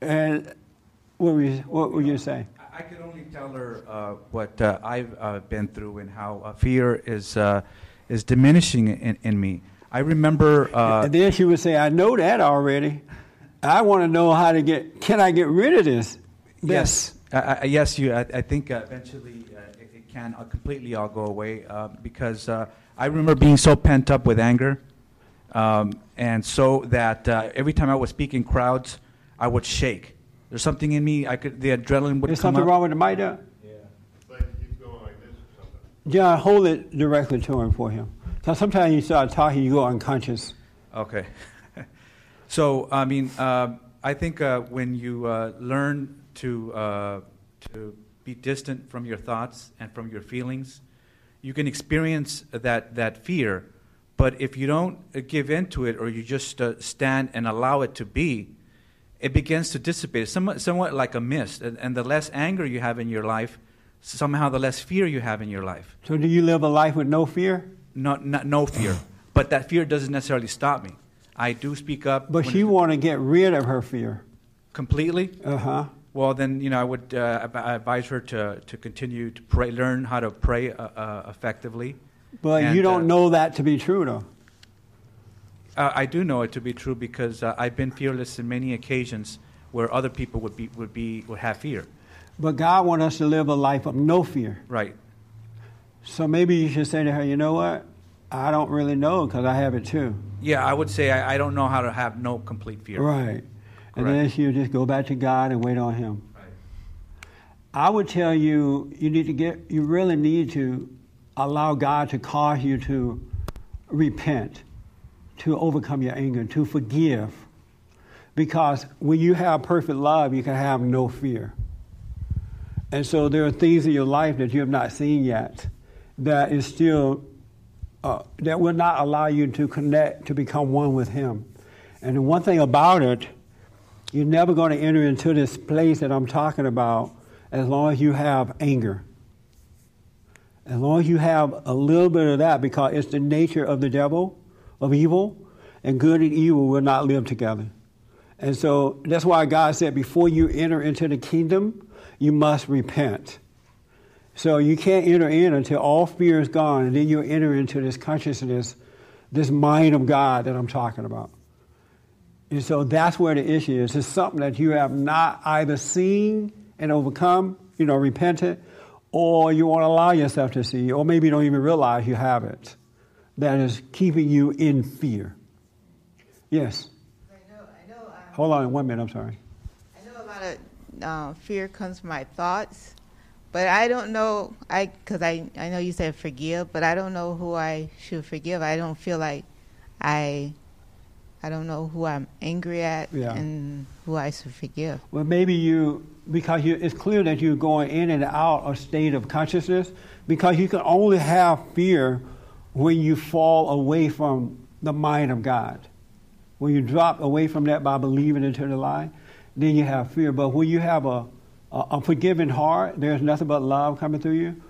And what were you, what were you saying? I could only tell her uh, what uh, I've uh, been through and how uh, fear is, uh, is diminishing in, in me. I remember. Uh, and then she would say, I know that already. I want to know how to get, can I get rid of this? Yes, I, I, yes. You. I, I think uh, eventually uh, it, it can uh, completely all go away because uh, I remember being so pent up with anger, um, and so that uh, every time I would speak in crowds, I would shake. There's something in me. I could. The adrenaline would There's come something up. wrong with the mic there? Like he's going like this or something. John, hold it directly to him for him. So sometimes you start talking, you go unconscious. Okay. so I mean, uh, I think uh, when you uh, learn to uh, to be distant from your thoughts and from your feelings, you can experience that that fear. But if you don't uh, give in to it, or you just uh, stand and allow it to be, it begins to dissipate. It's somewhat, somewhat like a mist. And, and the less anger you have in your life, somehow the less fear you have in your life. So do you live a life with no fear? Not, not no fear, but that fear doesn't necessarily stop me. I do speak up. But she want to get rid of her fear. completely. Uh-huh. Well, then you know I would uh, advise her to, to continue to pray, learn how to pray uh, uh, effectively. But And, you don't uh, know that to be true, though. Uh, I do know it to be true because uh, I've been fearless in many occasions where other people would be would be would have fear. But God wants us to live a life of no fear. Right. So maybe you should say to her, you know what? I don't really know because I have it too. Yeah, I would say I, I don't know how to have no complete fear. Right. And Correct. then she'll just go back to God and wait on Him. Right. I would tell you, you need to get, you really need to allow God to cause you to repent, to overcome your anger, to forgive. Because when you have perfect love, you can have no fear. And so there are things in your life that you have not seen yet that is still, uh, that will not allow you to connect, to become one with Him. And the one thing about it, you're never going to enter into this place that I'm talking about as long as you have anger. As long as you have a little bit of that, because it's the nature of the devil, of evil, and good and evil will not live together. And so that's why God said, before you enter into the kingdom, you must repent. So you can't enter in until all fear is gone, and then you enter into this consciousness, this mind of God that I'm talking about. And so that's where the issue is. It's something that you have not either seen and overcome, you know, repented, or you won't allow yourself to see, or maybe you don't even realize you have it. That is keeping you in fear. Yes. I know, I know, um, Hold on one minute, I'm sorry. I know a lot of uh, fear comes from my thoughts, but I don't know. I because I I know you said forgive, but I don't know who I should forgive. I don't feel like I. I don't know who I'm angry at Yeah. and who I should forgive. Well, maybe you, because you, it's clear that you're going in and out of state of consciousness, because you can only have fear when you fall away from the mind of God. When you drop away from that by believing into the lie, then you have fear. But when you have a, a, a forgiving heart, there's nothing but love coming through you,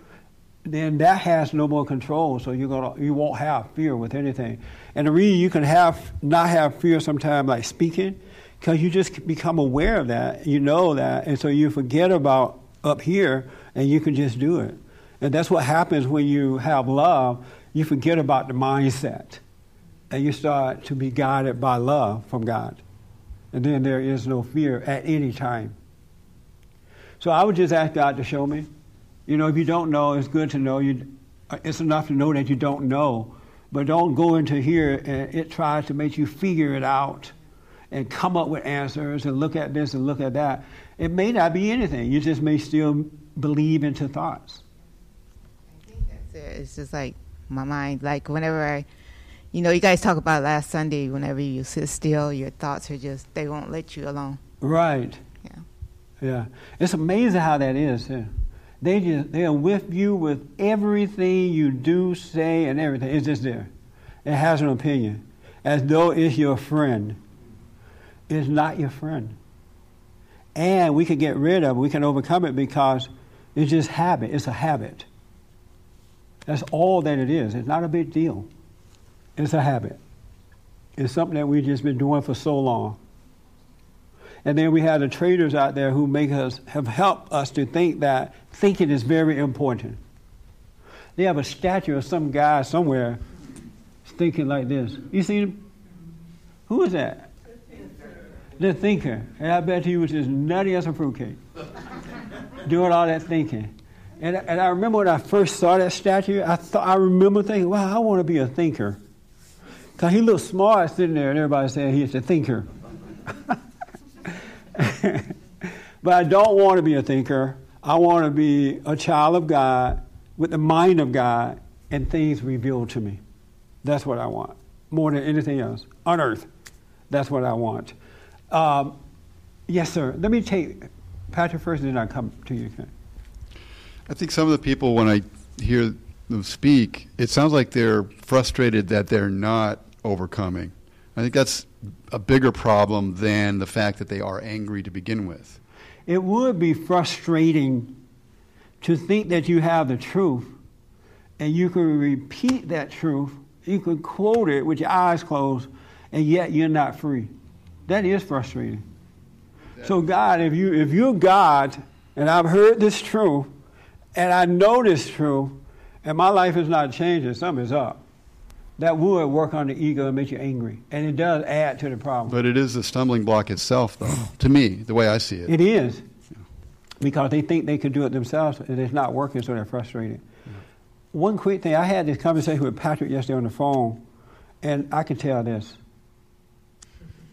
then that has no more control. So you're gonna, you won't have fear with anything. And the reason you can have not have fear sometimes, like speaking, because you just become aware of that, you know that, and so you forget about up here, and you can just do it. And that's what happens when you have love. You forget about the mindset, and you start to be guided by love from God, and then there is no fear at any time. So I would just ask God to show me. You know, if you don't know, it's good to know. You, it's enough to know that you don't know, but don't go into here and it tries to make you figure it out and come up with answers and look at this and look at that. It may not be anything. You just may still believe into thoughts. I think that's it. It's just like my mind. Like whenever I, you know, you guys talk about last Sunday. Whenever you sit still, your thoughts are just they won't let you alone. Right. Yeah. Yeah. It's amazing how that is. Yeah. They just they are with you with everything you do, say, and everything. It's just there. It has an opinion, as though it's your friend. It's not your friend. And we can get rid of it. We can overcome it because it's just habit. It's a habit. That's all that it is. It's not a big deal. It's a habit. It's something that we've just been doing for so long. And then we have the traders out there who make us have helped us to think that thinking is very important. They have a statue of some guy somewhere thinking like this. You see him? Who is that? The thinker. And I bet he was as nutty as a fruitcake. Doing all that thinking. And, and I remember when I first saw that statue, I thought I remember thinking, wow, I want to be a thinker. Because he looked smart sitting there and everybody saying he's a thinker. but I don't want to be a thinker. I want to be a child of God with the mind of God and things revealed to me. That's what I want more than anything else on earth. That's what I want. Um, yes, sir. Let me take Patrick first, and then I'll come to you. I think some of the people, when I hear them speak, it sounds like they're frustrated that they're not overcoming. I think that's a bigger problem than the fact that they are angry to begin with. It would be frustrating to think that you have the truth and you can repeat that truth, you can quote it with your eyes closed, and yet you're not free. That is frustrating. So God, if you if you're God and I've heard this truth and I know this truth and my life is not changing, something's up. That would work on the ego and make you angry. And it does add to the problem. But it is the stumbling block itself, though, to me, the way I see it. It is. Because they think they can do it themselves and it's not working, so they're frustrated. One quick thing I had this conversation with Patrick yesterday on the phone, and I could tell this.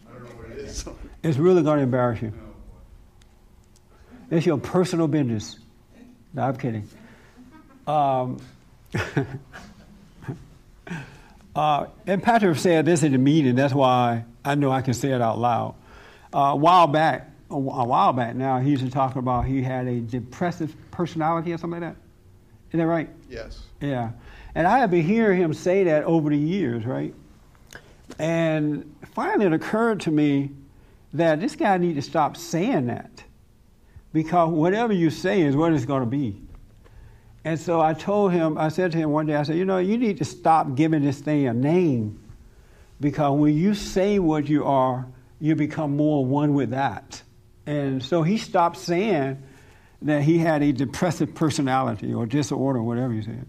I don't know what it is. It's really going to embarrass you. It's your personal business. No, I'm kidding. Um, uh, and Patrick said this in the meeting. That's why I know I can say it out loud. Uh, a while back, a a while back now, he used to talk about he had a depressive personality or something like that. Is that right? Yes. Yeah. And I have been hearing him say that over the years, right? And finally it occurred to me that this guy needs to stop saying that. Because whatever you say is what it's going to be. And so I told him, I said to him one day, I said, you know, you need to stop giving this thing a name. Because when you say what you are, you become more one with that. And so he stopped saying that he had a depressive personality or disorder, whatever he said.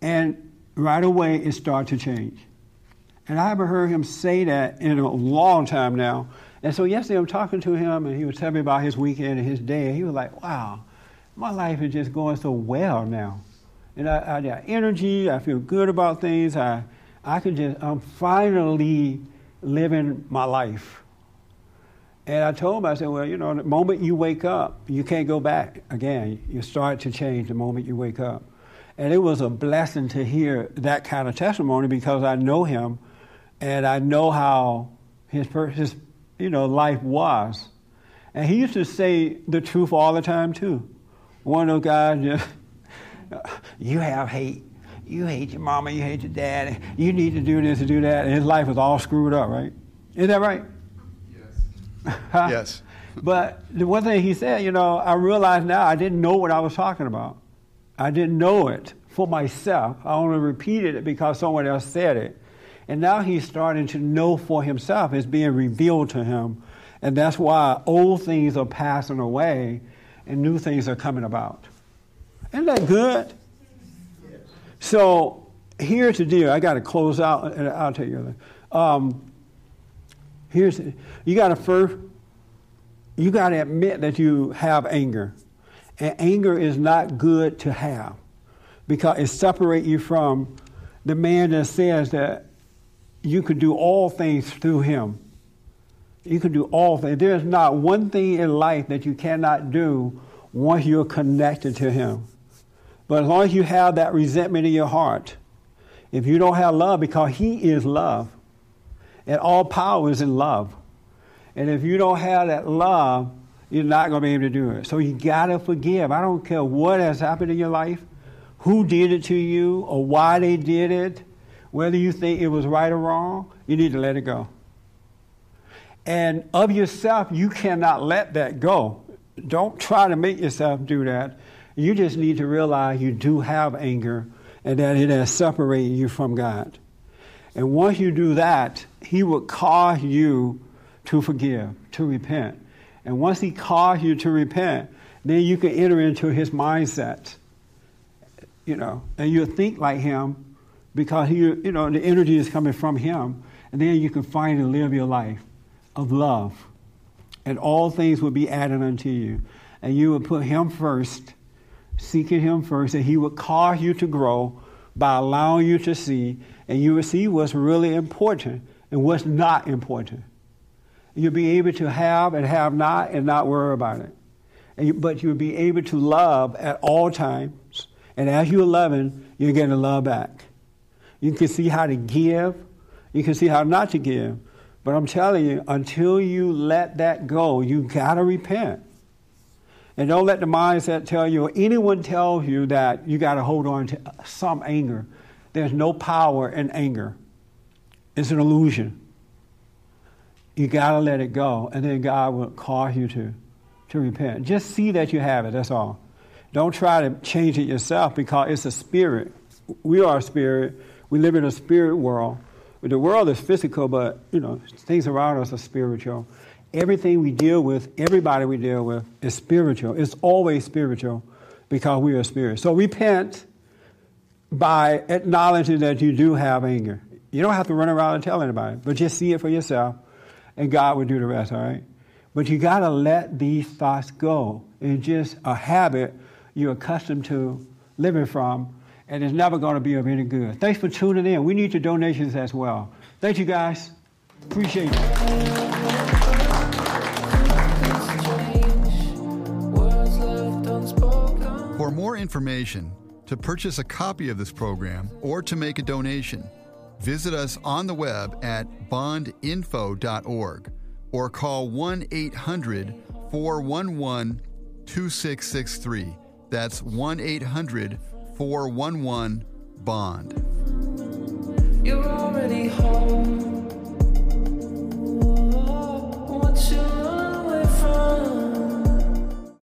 And right away it started to change. And I haven't heard him say that in a long time now. And so yesterday I'm talking to him and he was telling me about his weekend and his day. And he was like, wow, my life is just going so well now. And I, I got energy, I feel good about things. I, I can just, I'm finally living my life. And I told him, I said, well, you know, the moment you wake up, you can't go back again. You start to change the moment you wake up. And it was a blessing to hear that kind of testimony because I know him and I know how his, his you know, life was. And he used to say the truth all the time, too. One of those guys, just, you have hate. You hate your mama, you hate your dad. You need to do this and do that. And his life was all screwed up, right? Is that right? Huh? Yes. But the one thing he said, you know, I realize now I didn't know what I was talking about. I didn't know it for myself. I only repeated it because someone else said it. And now he's starting to know for himself. It's being revealed to him. And that's why old things are passing away and new things are coming about. Isn't that good? So here's the deal. I got to close out, and I'll tell you. Um, here's you got to first you got to admit that you have anger, and anger is not good to have because it separates you from the man that says that you can do all things through him. You can do all things. There's not one thing in life that you cannot do once you're connected to him. But as long as you have that resentment in your heart, if you don't have love, because he is love, and all power is in love. And if you don't have that love, you're not going to be able to do it. So you got to forgive. I don't care what has happened in your life, who did it to you, or why they did it, whether you think it was right or wrong, you need to let it go. And of yourself, you cannot let that go. Don't try to make yourself do that. You just need to realize you do have anger and that it has separated you from God. And once you do that, He will cause you to forgive, to repent. And once He calls you to repent, then you can enter into His mindset. You know, and you'll think like Him because he, you know, the energy is coming from Him. And then you can finally live your life of love. And all things will be added unto you. And you will put Him first, seeking Him first, and He will cause you to grow by allowing you to see, and you will see what's really important and what's not important. You'll be able to have and have not and not worry about it. You, but you'll be able to love at all times. And as you're loving, you're getting love back. You can see how to give, you can see how not to give. But I'm telling you, until you let that go, you gotta repent. And don't let the mindset tell you, or anyone tells you that you gotta hold on to some anger. There's no power in anger. It's an illusion. You gotta let it go, and then God will cause you to, to repent. Just see that you have it, that's all. Don't try to change it yourself because it's a spirit. We are a spirit. We live in a spirit world. The world is physical, but you know things around us are spiritual. Everything we deal with, everybody we deal with, is spiritual. It's always spiritual because we are spirit. So repent by acknowledging that you do have anger. You don't have to run around and tell anybody, but just see it for yourself, and God will do the rest, all right? But you got to let these thoughts go. It's just a habit you're accustomed to living from, and it's never going to be of any good. Thanks for tuning in. We need your donations as well. Thank you, guys. Appreciate it. For more information, to purchase a copy of this program, or to make a donation, visit us on the web at bondinfo.org or call 1 800 411 2663. That's 1 800 411 BOND.